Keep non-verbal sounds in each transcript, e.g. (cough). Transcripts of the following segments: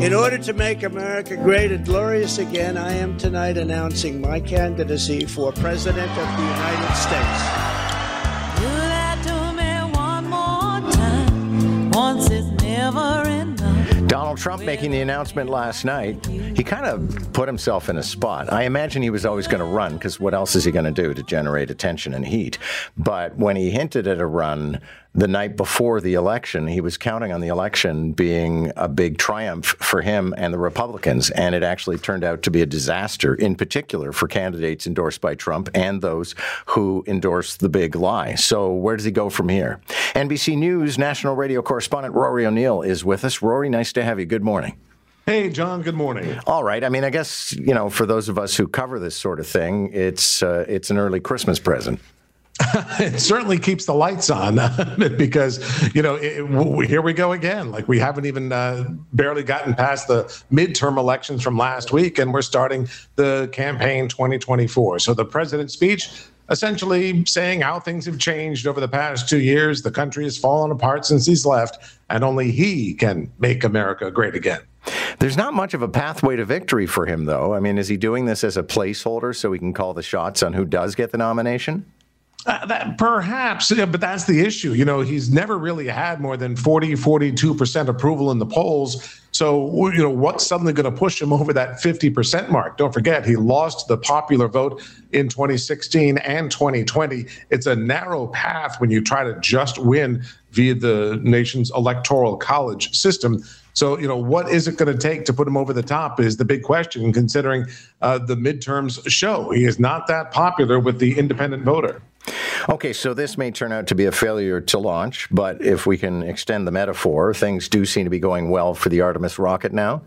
In order to make America great and glorious again, I am tonight announcing my candidacy for President of the United States. Do that to me one more time. Once is never enough. Donald Trump making the announcement last night, he kind of put himself in a spot. I imagine he was always going to run because what else is he going to do to generate attention and heat? But when he hinted at a run the night before the election, he was counting on the election being a big triumph for him and the Republicans. And it actually turned out to be a disaster, in particular for candidates endorsed by Trump and those who endorsed the big lie. So, where does he go from here? NBC News national radio correspondent Rory O'Neill is with us. Rory, nice to have you. Good morning. Hey, John. Good morning. All right. I mean, I guess you know, for those of us who cover this sort of thing, it's uh, it's an early Christmas present. (laughs) it certainly keeps the lights on (laughs) because you know it, w- here we go again like we haven't even uh, barely gotten past the midterm elections from last week and we're starting the campaign 2024 so the president's speech essentially saying how things have changed over the past two years the country has fallen apart since he's left and only he can make america great again there's not much of a pathway to victory for him, though. I mean, is he doing this as a placeholder so he can call the shots on who does get the nomination? That perhaps, yeah, but that's the issue. You know, he's never really had more than 40, 42% approval in the polls. So, you know, what's suddenly going to push him over that 50% mark? Don't forget, he lost the popular vote in 2016 and 2020. It's a narrow path when you try to just win via the nation's electoral college system. So, you know, what is it going to take to put him over the top is the big question, considering uh, the midterms show he is not that popular with the independent voter. Okay, so this may turn out to be a failure to launch, but if we can extend the metaphor, things do seem to be going well for the Artemis rocket now.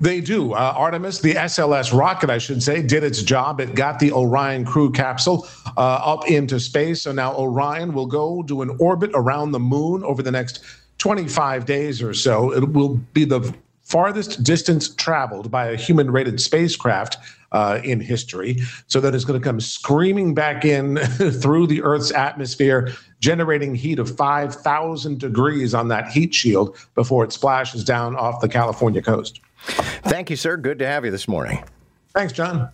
They do. Uh, Artemis, the SLS rocket, I should say, did its job. It got the Orion crew capsule uh, up into space. So now Orion will go do an orbit around the moon over the next 25 days or so. It will be the farthest distance traveled by a human rated spacecraft uh, in history. So that it's going to come screaming back in (laughs) through the Earth's atmosphere, generating heat of 5,000 degrees on that heat shield before it splashes down off the California coast. Thank you, sir. Good to have you this morning. Thanks, John.